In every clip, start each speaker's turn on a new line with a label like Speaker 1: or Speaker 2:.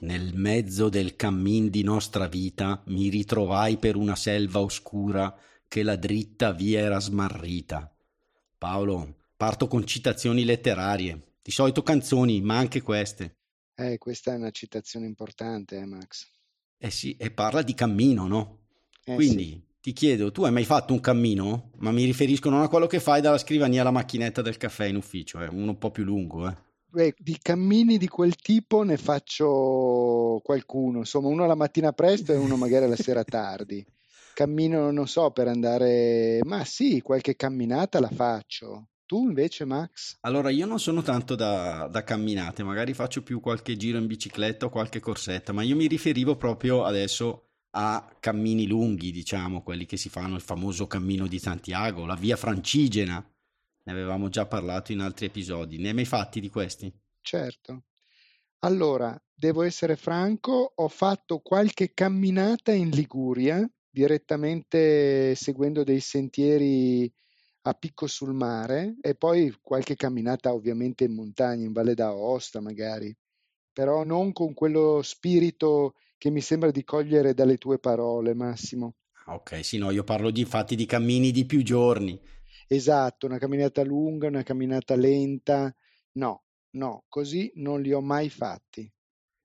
Speaker 1: Nel mezzo del cammin di nostra vita mi ritrovai per una selva oscura che la dritta via era smarrita. Paolo, parto con citazioni letterarie, di solito canzoni, ma anche queste.
Speaker 2: Eh, questa è una citazione importante, eh, Max.
Speaker 1: Eh sì, e parla di cammino, no?
Speaker 2: Eh,
Speaker 1: Quindi
Speaker 2: sì.
Speaker 1: ti chiedo, tu hai mai fatto un cammino? Ma mi riferisco non a quello che fai dalla scrivania alla macchinetta del caffè in ufficio, è uno un po' più lungo, eh.
Speaker 2: Beh, di cammini di quel tipo ne faccio qualcuno, insomma, uno la mattina presto e uno magari la sera tardi. Cammino, non so, per andare, ma sì, qualche camminata la faccio. Tu invece, Max?
Speaker 1: Allora, io non sono tanto da, da camminate, magari faccio più qualche giro in bicicletta o qualche corsetta, ma io mi riferivo proprio adesso a cammini lunghi, diciamo, quelli che si fanno, il famoso cammino di Santiago, la via Francigena. Ne avevamo già parlato in altri episodi. Ne hai mai fatti di questi?
Speaker 2: Certo. Allora, devo essere franco, ho fatto qualche camminata in Liguria, direttamente seguendo dei sentieri a picco sul mare e poi qualche camminata ovviamente in montagna, in Valle d'Aosta magari, però non con quello spirito che mi sembra di cogliere dalle tue parole, Massimo.
Speaker 1: Ah, ok, sì, no, io parlo di infatti di cammini di più giorni.
Speaker 2: Esatto, una camminata lunga, una camminata lenta. No, no, così non li ho mai fatti.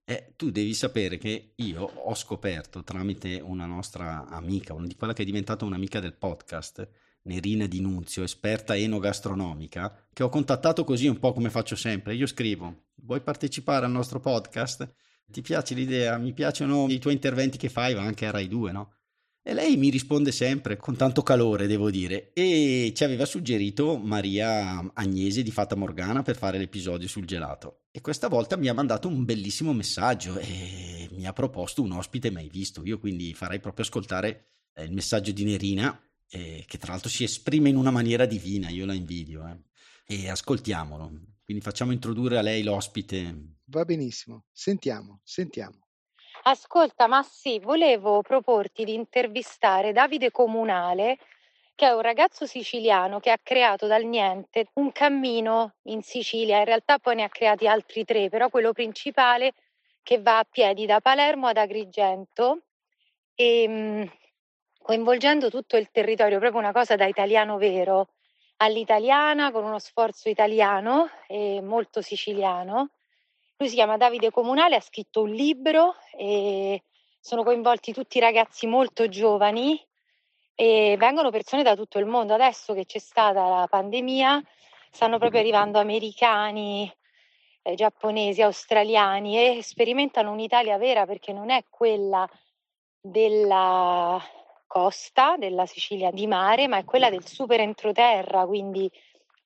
Speaker 1: Eh, tu devi sapere che io ho scoperto tramite una nostra amica, una di quella che è diventata un'amica del podcast, Nerina Di Nunzio, esperta enogastronomica, che ho contattato così un po' come faccio sempre. Io scrivo: Vuoi partecipare al nostro podcast? Ti piace l'idea? Mi piacciono i tuoi interventi che fai, anche a Rai 2, no? E lei mi risponde sempre con tanto calore, devo dire, e ci aveva suggerito Maria Agnese di Fata Morgana per fare l'episodio sul gelato. E questa volta mi ha mandato un bellissimo messaggio e mi ha proposto un ospite mai visto. Io quindi farei proprio ascoltare eh, il messaggio di Nerina, eh, che tra l'altro si esprime in una maniera divina, io la invidio. Eh. E ascoltiamolo. Quindi facciamo introdurre a lei l'ospite.
Speaker 2: Va benissimo, sentiamo, sentiamo.
Speaker 3: Ascolta, ma sì, volevo proporti di intervistare Davide Comunale, che è un ragazzo siciliano che ha creato dal niente un cammino in Sicilia. In realtà poi ne ha creati altri tre, però quello principale che va a piedi da Palermo ad Agrigento e mh, coinvolgendo tutto il territorio, proprio una cosa da italiano vero, all'italiana, con uno sforzo italiano e molto siciliano. Lui si chiama Davide Comunale, ha scritto un libro e sono coinvolti tutti ragazzi molto giovani e vengono persone da tutto il mondo. Adesso che c'è stata la pandemia, stanno proprio arrivando americani, eh, giapponesi, australiani e sperimentano un'Italia vera perché non è quella della costa, della Sicilia di mare, ma è quella del super entroterra, quindi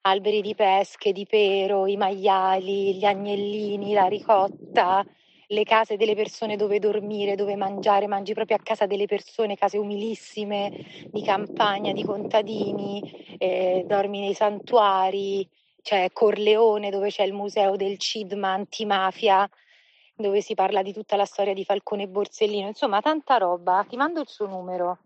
Speaker 3: alberi di pesche, di pero, i maiali, gli agnellini, la ricotta, le case delle persone dove dormire, dove mangiare, mangi proprio a casa delle persone, case umilissime, di campagna, di contadini, eh, dormi nei santuari, c'è Corleone dove c'è il museo del CIDMA antimafia, dove si parla di tutta la storia di Falcone e Borsellino, insomma tanta roba, ti mando il suo numero.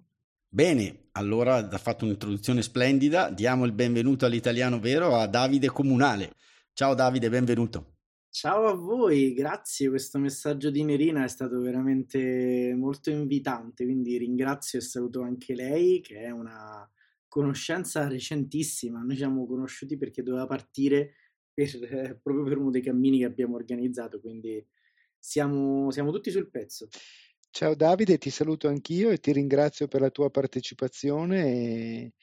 Speaker 1: Bene, allora ha fatto un'introduzione splendida, diamo il benvenuto all'italiano vero a Davide Comunale. Ciao Davide, benvenuto.
Speaker 4: Ciao a voi, grazie. Questo messaggio di Nerina è stato veramente molto invitante, quindi ringrazio e saluto anche lei, che è una conoscenza recentissima. Noi siamo conosciuti perché doveva partire per, proprio per uno dei cammini che abbiamo organizzato, quindi siamo, siamo tutti sul pezzo.
Speaker 2: Ciao Davide, ti saluto anch'io e ti ringrazio per la tua partecipazione e,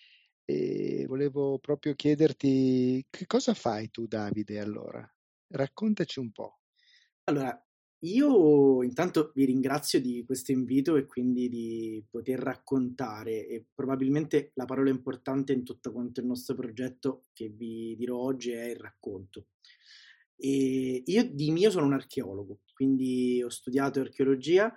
Speaker 2: e volevo proprio chiederti che cosa fai tu Davide allora? Raccontaci un po'.
Speaker 4: Allora, io intanto vi ringrazio di questo invito e quindi di poter raccontare e probabilmente la parola importante in tutto quanto il nostro progetto che vi dirò oggi è il racconto. E io di mio sono un archeologo, quindi ho studiato archeologia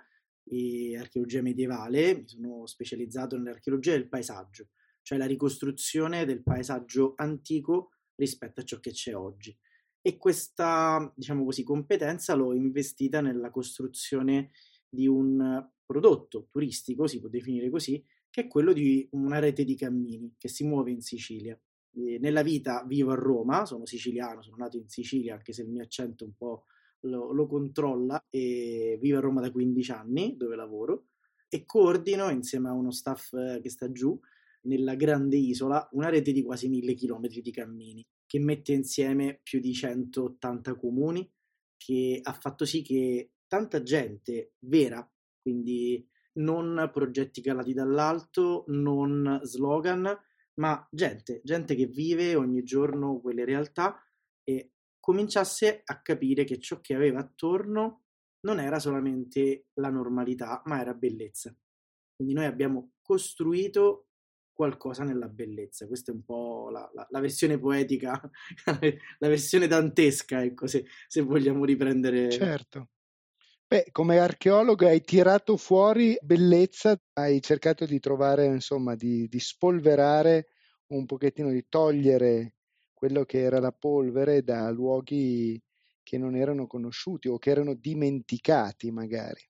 Speaker 4: e archeologia medievale, mi sono specializzato nell'archeologia del paesaggio, cioè la ricostruzione del paesaggio antico rispetto a ciò che c'è oggi. E questa, diciamo così, competenza l'ho investita nella costruzione di un prodotto turistico, si può definire così, che è quello di una rete di cammini che si muove in Sicilia. E nella vita vivo a Roma, sono siciliano, sono nato in Sicilia, anche se il mio accento un po' lo, lo controlla, e vivo a Roma da 15 anni, dove lavoro, e coordino insieme a uno staff che sta giù nella grande isola una rete di quasi mille chilometri di cammini che mette insieme più di 180 comuni, che ha fatto sì che tanta gente vera, quindi non progetti calati dall'alto, non slogan, ma gente, gente che vive ogni giorno quelle realtà e cominciasse a capire che ciò che aveva attorno non era solamente la normalità, ma era bellezza. Quindi noi abbiamo costruito qualcosa nella bellezza. Questa è un po' la, la, la versione poetica, la versione dantesca, ecco, se, se vogliamo riprendere.
Speaker 2: Certo. Beh, come archeologo hai tirato fuori bellezza, hai cercato di trovare, insomma, di, di spolverare un pochettino, di togliere quello che era la polvere da luoghi che non erano conosciuti o che erano dimenticati magari.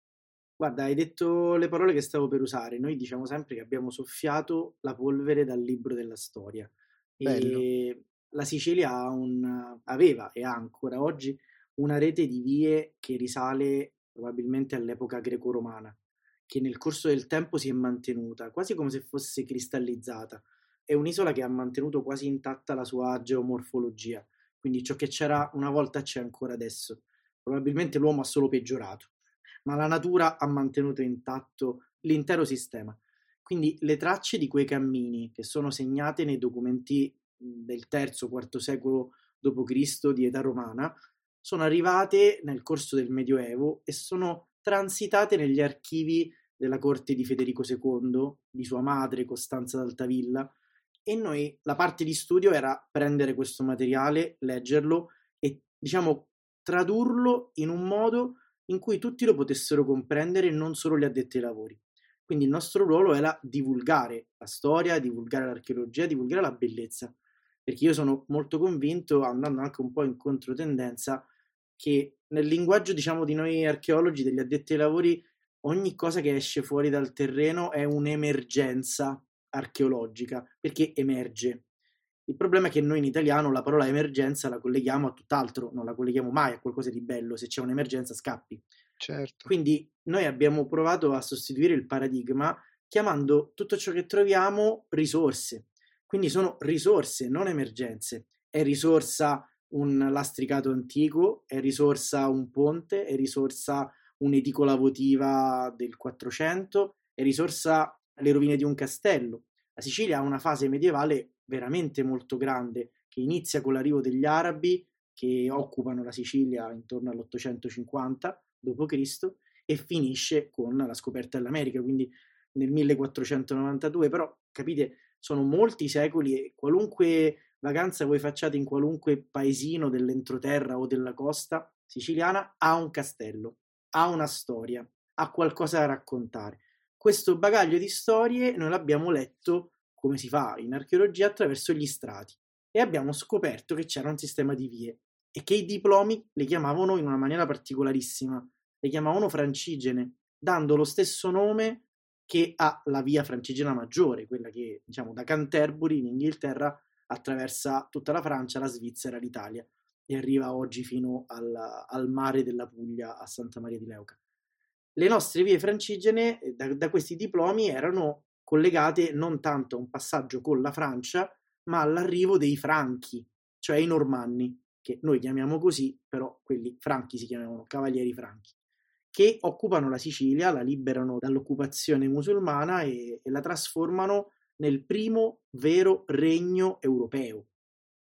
Speaker 4: Guarda, hai detto le parole che stavo per usare. Noi diciamo sempre che abbiamo soffiato la polvere dal libro della storia.
Speaker 2: Bello.
Speaker 4: E la Sicilia un, aveva e ha ancora oggi una rete di vie che risale probabilmente all'epoca greco-romana, che nel corso del tempo si è mantenuta, quasi come se fosse cristallizzata. È un'isola che ha mantenuto quasi intatta la sua geomorfologia, quindi ciò che c'era una volta c'è ancora adesso. Probabilmente l'uomo ha solo peggiorato ma la natura ha mantenuto intatto l'intero sistema. Quindi le tracce di quei cammini che sono segnate nei documenti del III-IV secolo d.C. di età romana sono arrivate nel corso del Medioevo e sono transitate negli archivi della corte di Federico II, di sua madre Costanza d'Altavilla, e noi la parte di studio era prendere questo materiale, leggerlo e diciamo tradurlo in un modo in cui tutti lo potessero comprendere e non solo gli addetti ai lavori. Quindi il nostro ruolo era divulgare la storia, divulgare l'archeologia, divulgare la bellezza, perché io sono molto convinto, andando anche un po' in controtendenza, che nel linguaggio diciamo di noi archeologi, degli addetti ai lavori, ogni cosa che esce fuori dal terreno è un'emergenza archeologica, perché emerge. Il problema è che noi in italiano la parola emergenza la colleghiamo a tutt'altro, non la colleghiamo mai a qualcosa di bello, se c'è un'emergenza scappi.
Speaker 2: Certo.
Speaker 4: Quindi noi abbiamo provato a sostituire il paradigma chiamando tutto ciò che troviamo risorse. Quindi sono risorse, non emergenze. È risorsa un lastricato antico, è risorsa un ponte, è risorsa un'edicola votiva del 400, è risorsa le rovine di un castello. La Sicilia ha una fase medievale veramente molto grande che inizia con l'arrivo degli arabi che occupano la Sicilia intorno all'850 d.C. e finisce con la scoperta dell'America, quindi nel 1492, però capite, sono molti secoli e qualunque vacanza voi facciate in qualunque paesino dell'entroterra o della costa siciliana ha un castello, ha una storia, ha qualcosa da raccontare. Questo bagaglio di storie noi l'abbiamo letto come si fa in archeologia, attraverso gli strati. E abbiamo scoperto che c'era un sistema di vie e che i diplomi le chiamavano in una maniera particolarissima, le chiamavano francigene, dando lo stesso nome che ha la via francigena maggiore, quella che diciamo da Canterbury in Inghilterra attraversa tutta la Francia, la Svizzera, l'Italia e arriva oggi fino al, al mare della Puglia a Santa Maria di Leuca. Le nostre vie francigene da, da questi diplomi erano collegate non tanto a un passaggio con la Francia, ma all'arrivo dei Franchi, cioè i Normanni, che noi chiamiamo così, però quelli franchi si chiamavano cavalieri franchi, che occupano la Sicilia, la liberano dall'occupazione musulmana e, e la trasformano nel primo vero regno europeo,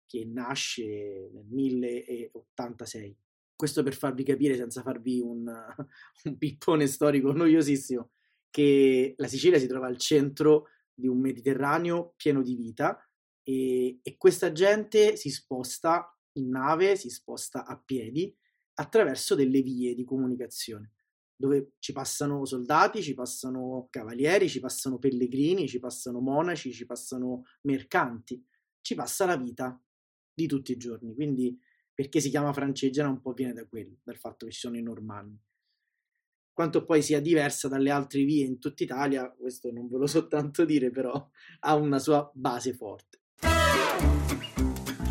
Speaker 4: che nasce nel 1086. Questo per farvi capire, senza farvi un, un pippone storico noiosissimo, che la Sicilia si trova al centro di un Mediterraneo pieno di vita e, e questa gente si sposta in nave, si sposta a piedi attraverso delle vie di comunicazione. dove ci passano soldati, ci passano cavalieri, ci passano pellegrini, ci passano monaci, ci passano mercanti, ci passa la vita di tutti i giorni. Quindi perché si chiama franceggiana un po' viene da quello, dal fatto che ci sono i normanni. Quanto poi sia diversa dalle altre vie in tutta Italia, questo non ve lo so tanto dire, però ha una sua base forte.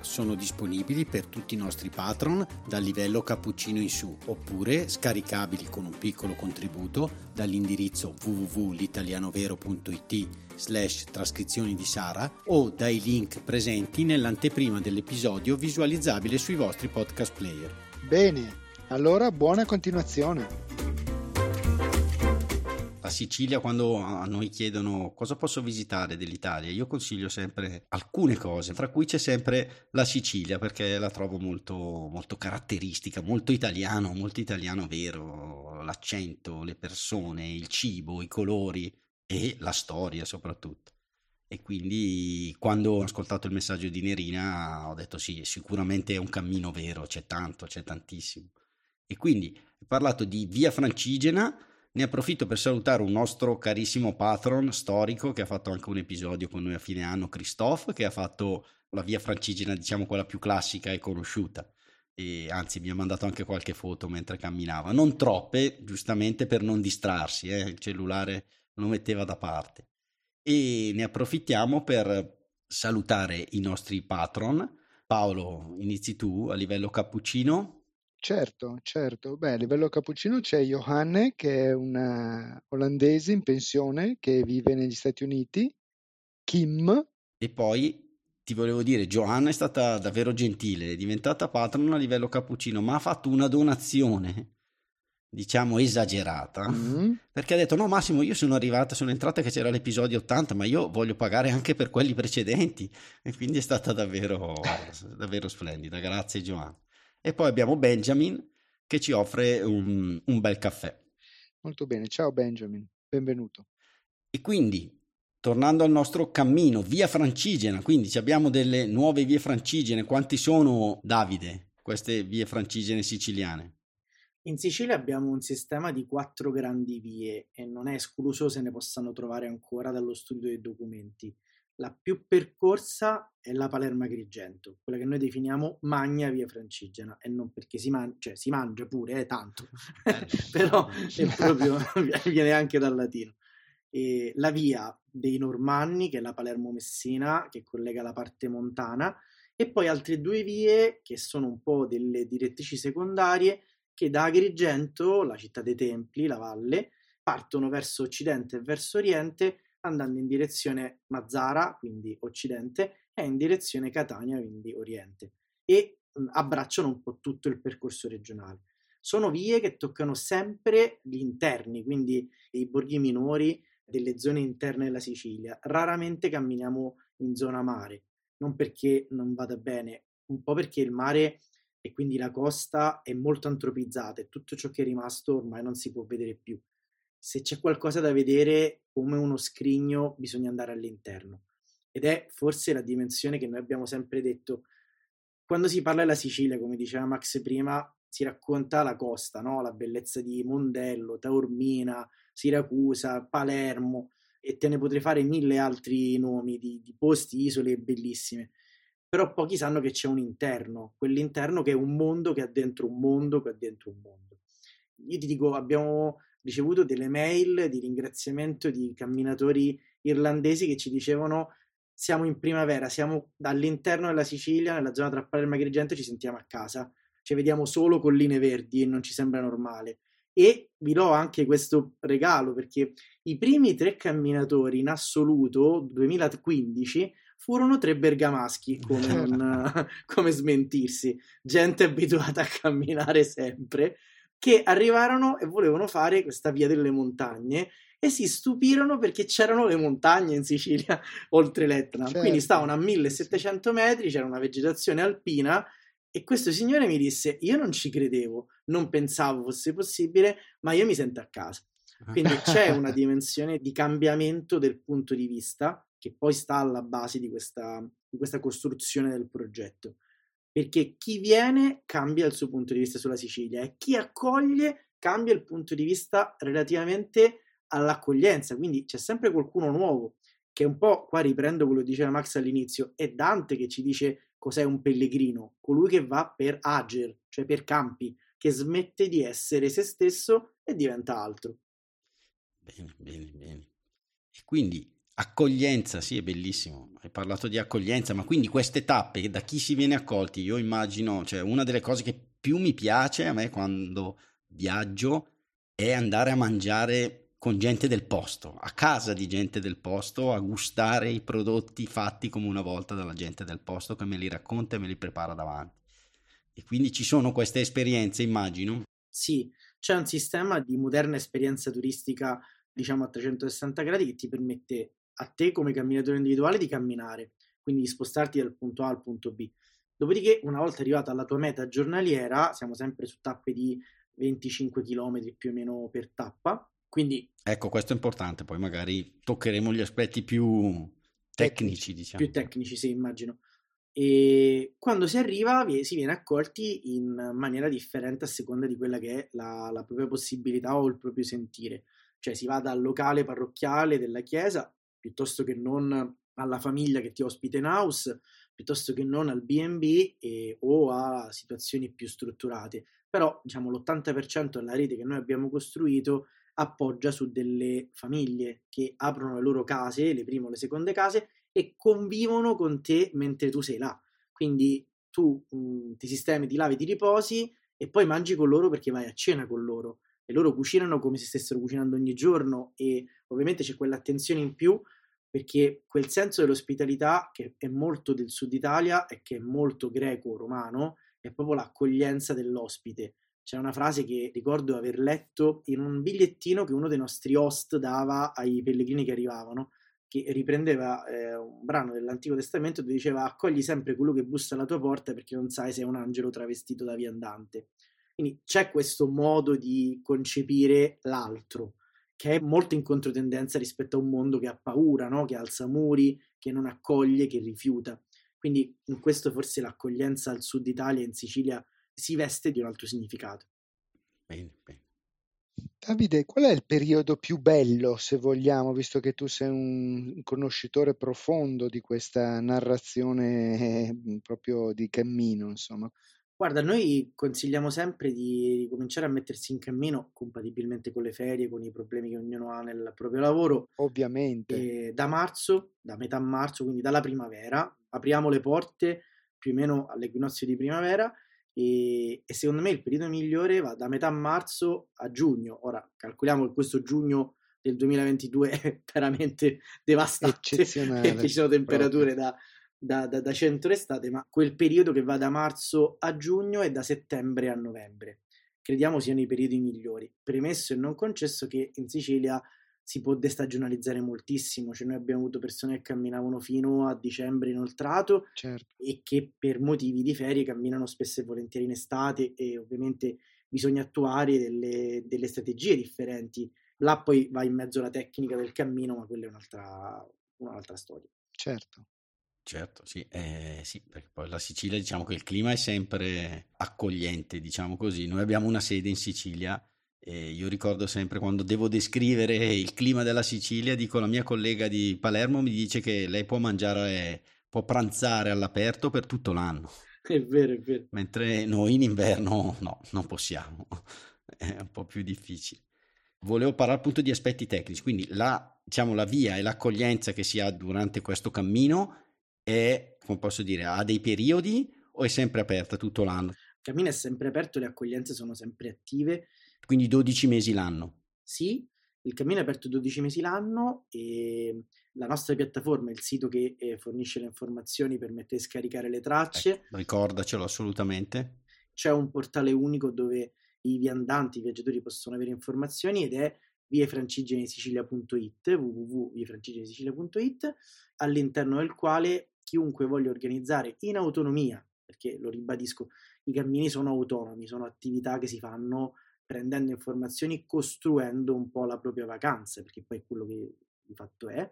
Speaker 5: Sono disponibili per tutti i nostri patron dal livello cappuccino in su oppure scaricabili con un piccolo contributo dall'indirizzo www.litalianovero.it slash trascrizioni di Sara o dai link presenti nell'anteprima dell'episodio visualizzabile sui vostri podcast player.
Speaker 2: Bene, allora buona continuazione
Speaker 1: a Sicilia quando a noi chiedono cosa posso visitare dell'Italia, io consiglio sempre alcune cose, tra cui c'è sempre la Sicilia perché la trovo molto, molto caratteristica, molto italiano, molto italiano vero, l'accento, le persone, il cibo, i colori e la storia soprattutto. E quindi quando ho ascoltato il messaggio di Nerina ho detto sì, sicuramente è un cammino vero, c'è tanto, c'è tantissimo. E quindi ho parlato di Via Francigena, ne approfitto per salutare un nostro carissimo patron storico che ha fatto anche un episodio con noi a fine anno, Christophe, che ha fatto la via francigena, diciamo quella più classica e conosciuta. E anzi, mi ha mandato anche qualche foto mentre camminava. Non troppe, giustamente per non distrarsi, eh? il cellulare lo metteva da parte. E ne approfittiamo per salutare i nostri patron. Paolo, inizi tu a livello cappuccino.
Speaker 2: Certo, certo. Beh, a livello cappuccino c'è Johanne, che è una olandese in pensione che vive negli Stati Uniti, Kim.
Speaker 1: E poi ti volevo dire, Johanna è stata davvero gentile, è diventata patron a livello cappuccino, ma ha fatto una donazione, diciamo esagerata, mm. perché ha detto no Massimo, io sono arrivata, sono entrata che c'era l'episodio 80, ma io voglio pagare anche per quelli precedenti. E quindi è stata davvero, davvero splendida. Grazie Johanna. E poi abbiamo Benjamin che ci offre un, un bel caffè.
Speaker 2: Molto bene, ciao Benjamin, benvenuto.
Speaker 1: E quindi, tornando al nostro cammino, via Francigena, quindi abbiamo delle nuove vie francigene. Quanti sono, Davide, queste vie francigene siciliane?
Speaker 4: In Sicilia abbiamo un sistema di quattro grandi vie e non è escluso se ne possano trovare ancora dallo studio dei documenti la più percorsa è la Palermo-Agrigento, quella che noi definiamo Magna Via Francigena, e non perché si, man- cioè, si mangia pure, eh, tanto, però è proprio, viene anche dal latino. E la via dei Normanni, che è la Palermo-Messina, che collega la parte montana, e poi altre due vie che sono un po' delle direttrici secondarie che da Agrigento, la città dei templi, la valle, partono verso occidente e verso oriente andando in direzione Mazzara, quindi occidente, e in direzione Catania, quindi oriente, e abbracciano un po' tutto il percorso regionale. Sono vie che toccano sempre gli interni, quindi i borghi minori delle zone interne della Sicilia. Raramente camminiamo in zona mare, non perché non vada bene, un po' perché il mare e quindi la costa è molto antropizzata e tutto ciò che è rimasto ormai non si può vedere più se c'è qualcosa da vedere come uno scrigno, bisogna andare all'interno. Ed è forse la dimensione che noi abbiamo sempre detto. Quando si parla della Sicilia, come diceva Max prima, si racconta la costa, no? la bellezza di Mondello, Taormina, Siracusa, Palermo, e te ne potrei fare mille altri nomi di, di posti, isole bellissime. Però pochi sanno che c'è un interno, quell'interno che è un mondo che ha dentro un mondo, che ha dentro un mondo. Io ti dico, abbiamo ricevuto delle mail di ringraziamento di camminatori irlandesi che ci dicevano siamo in primavera, siamo all'interno della Sicilia, nella zona tra Palermo e Agrigento, ci sentiamo a casa, ci vediamo solo colline verdi e non ci sembra normale. E vi do anche questo regalo perché i primi tre camminatori in assoluto, 2015, furono tre bergamaschi, come, non, come smentirsi, gente abituata a camminare sempre che arrivarono e volevano fare questa via delle montagne e si stupirono perché c'erano le montagne in Sicilia oltre l'Etna. Certo. Quindi stavano a 1700 metri, c'era una vegetazione alpina E questo signore mi disse: Io non ci credevo, non pensavo fosse possibile, ma io mi sento a casa. Quindi c'è una dimensione di cambiamento del punto di vista che poi sta alla base di questa, di questa costruzione del progetto. Perché chi viene cambia il suo punto di vista sulla Sicilia e chi accoglie cambia il punto di vista relativamente all'accoglienza. Quindi c'è sempre qualcuno nuovo che un po' qua riprendo quello che diceva Max all'inizio, è Dante che ci dice cos'è un pellegrino, colui che va per ager, cioè per campi, che smette di essere se stesso e diventa altro.
Speaker 1: Bene, bene, bene. E quindi accoglienza, sì, è bellissimo. Hai parlato di accoglienza, ma quindi queste tappe da chi si viene accolti, io immagino, cioè una delle cose che più mi piace a me quando viaggio è andare a mangiare con gente del posto, a casa di gente del posto, a gustare i prodotti fatti come una volta dalla gente del posto che me li racconta e me li prepara davanti. E quindi ci sono queste esperienze, immagino.
Speaker 4: Sì, c'è un sistema di moderna esperienza turistica, diciamo a 360 gradi, che ti permette a te come camminatore individuale di camminare, quindi di spostarti dal punto A al punto B. Dopodiché, una volta arrivata alla tua meta giornaliera, siamo sempre su tappe di 25 km più o meno per tappa, quindi...
Speaker 1: Ecco, questo è importante, poi magari toccheremo gli aspetti più tecnici, diciamo.
Speaker 4: Più tecnici, sì, immagino. E quando si arriva si viene accolti in maniera differente a seconda di quella che è la, la propria possibilità o il proprio sentire. Cioè si va dal locale parrocchiale della chiesa piuttosto che non alla famiglia che ti ospita in house, piuttosto che non al B&B o a situazioni più strutturate. Però diciamo l'80% della rete che noi abbiamo costruito appoggia su delle famiglie che aprono le loro case, le prime o le seconde case, e convivono con te mentre tu sei là. Quindi tu mh, mhmm, ti sistemi, ti lavi, ti riposi e poi mangi con loro perché vai a cena con loro. E loro cucinano come se stessero cucinando ogni giorno e ovviamente c'è quell'attenzione in più perché quel senso dell'ospitalità che è molto del sud Italia e che è molto greco-romano è proprio l'accoglienza dell'ospite c'è una frase che ricordo aver letto in un bigliettino che uno dei nostri host dava ai pellegrini che arrivavano, che riprendeva eh, un brano dell'Antico Testamento dove diceva accogli sempre quello che bussa alla tua porta perché non sai se è un angelo travestito da viandante. Quindi c'è questo modo di concepire l'altro, che è molto in controtendenza rispetto a un mondo che ha paura, no? che alza muri, che non accoglie, che rifiuta. Quindi in questo forse l'accoglienza al sud Italia, in Sicilia, si veste di un altro significato.
Speaker 1: Bene, bene.
Speaker 2: Davide, qual è il periodo più bello, se vogliamo, visto che tu sei un conoscitore profondo di questa narrazione eh, proprio di cammino, insomma?
Speaker 4: Guarda, noi consigliamo sempre di, cominciare a mettersi in cammino compatibilmente con le ferie, con i problemi che ognuno ha nel proprio lavoro.
Speaker 2: Ovviamente.
Speaker 4: da marzo, da metà marzo, quindi dalla primavera, apriamo le porte più o meno all'equinozio di primavera e, e, secondo me il periodo migliore va da metà marzo a giugno. Ora calcoliamo che questo giugno del 2022 è veramente devastante perché ci sono temperature da, da, da, da centro estate, ma quel periodo che va da marzo a giugno e da settembre a novembre. Crediamo siano i periodi migliori. Premesso e non concesso che in Sicilia si può destagionalizzare moltissimo, cioè noi abbiamo avuto persone che camminavano fino a dicembre inoltrato
Speaker 2: certo.
Speaker 4: e che per motivi di ferie camminano spesso e volentieri in estate e ovviamente bisogna attuare delle, delle strategie differenti. Là poi va in mezzo la tecnica del cammino, ma quella è un'altra, un'altra storia.
Speaker 2: Certo.
Speaker 1: Certo, sì, eh, sì, perché poi la Sicilia diciamo che il clima è sempre accogliente, diciamo così. Noi abbiamo una sede in Sicilia e io ricordo sempre quando devo descrivere il clima della Sicilia, dico la mia collega di Palermo mi dice che lei può mangiare, può pranzare all'aperto per tutto l'anno.
Speaker 4: È vero, è vero.
Speaker 1: Mentre noi in inverno no, non possiamo, è un po' più difficile. Volevo parlare appunto di aspetti tecnici, quindi la, diciamo, la via e l'accoglienza che si ha durante questo cammino è, come posso dire, ha dei periodi o è sempre aperta tutto l'anno?
Speaker 4: Il cammino è sempre aperto, le accoglienze sono sempre attive
Speaker 1: quindi 12 mesi l'anno.
Speaker 4: Sì, il cammino è aperto 12 mesi l'anno e la nostra piattaforma, il sito che eh, fornisce le informazioni, permette di scaricare le tracce.
Speaker 1: Ecco, ricordacelo assolutamente.
Speaker 4: C'è un portale unico dove i viandanti, i viaggiatori possono avere informazioni ed è viefrancigenesicilia.it, www.viefrancigenesicilia.it, all'interno del quale chiunque voglia organizzare in autonomia perché lo ribadisco, i cammini sono autonomi, sono attività che si fanno prendendo informazioni, costruendo un po' la propria vacanza, perché poi è quello che di fatto è,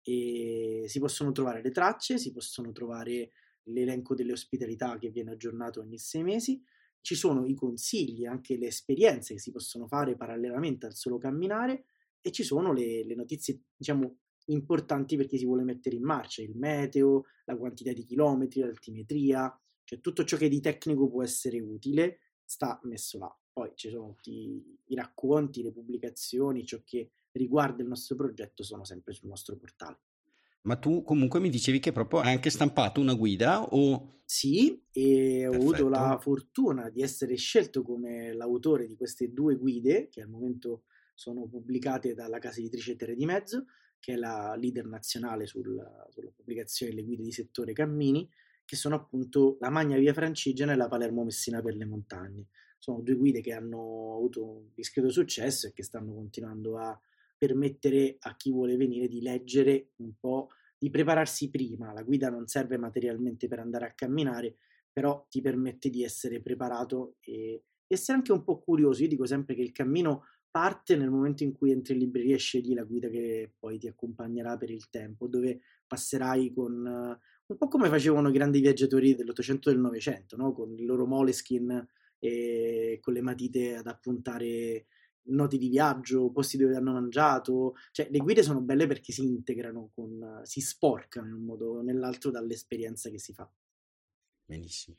Speaker 4: e si possono trovare le tracce, si possono trovare l'elenco delle ospitalità che viene aggiornato ogni sei mesi, ci sono i consigli, anche le esperienze che si possono fare parallelamente al solo camminare e ci sono le, le notizie, diciamo, importanti per chi si vuole mettere in marcia, il meteo, la quantità di chilometri, l'altimetria, cioè tutto ciò che di tecnico può essere utile sta messo là. Poi ci sono tutti i racconti, le pubblicazioni, ciò che riguarda il nostro progetto sono sempre sul nostro portale.
Speaker 1: Ma tu comunque mi dicevi che proprio hai anche stampato una guida o...
Speaker 4: Sì, e ho avuto la fortuna di essere scelto come l'autore di queste due guide, che al momento sono pubblicate dalla casa editrice Terre di Mezzo, che è la leader nazionale sul, sulla pubblicazione delle guide di settore cammini, che sono appunto la Magna Via Francigena e la Palermo Messina per le montagne. Sono due guide che hanno avuto un discreto successo e che stanno continuando a permettere a chi vuole venire di leggere un po', di prepararsi prima. La guida non serve materialmente per andare a camminare, però ti permette di essere preparato e essere anche un po' curioso. Io dico sempre che il cammino parte nel momento in cui entri in libreria e scegli la guida che poi ti accompagnerà per il tempo, dove passerai con un po' come facevano i grandi viaggiatori dell'Ottocento e del Novecento, no? con il loro moleskin e con le matite ad appuntare noti di viaggio, posti dove hanno mangiato, cioè le guide sono belle perché si integrano, con, si sporcano in un modo o nell'altro dall'esperienza che si fa.
Speaker 1: Benissimo.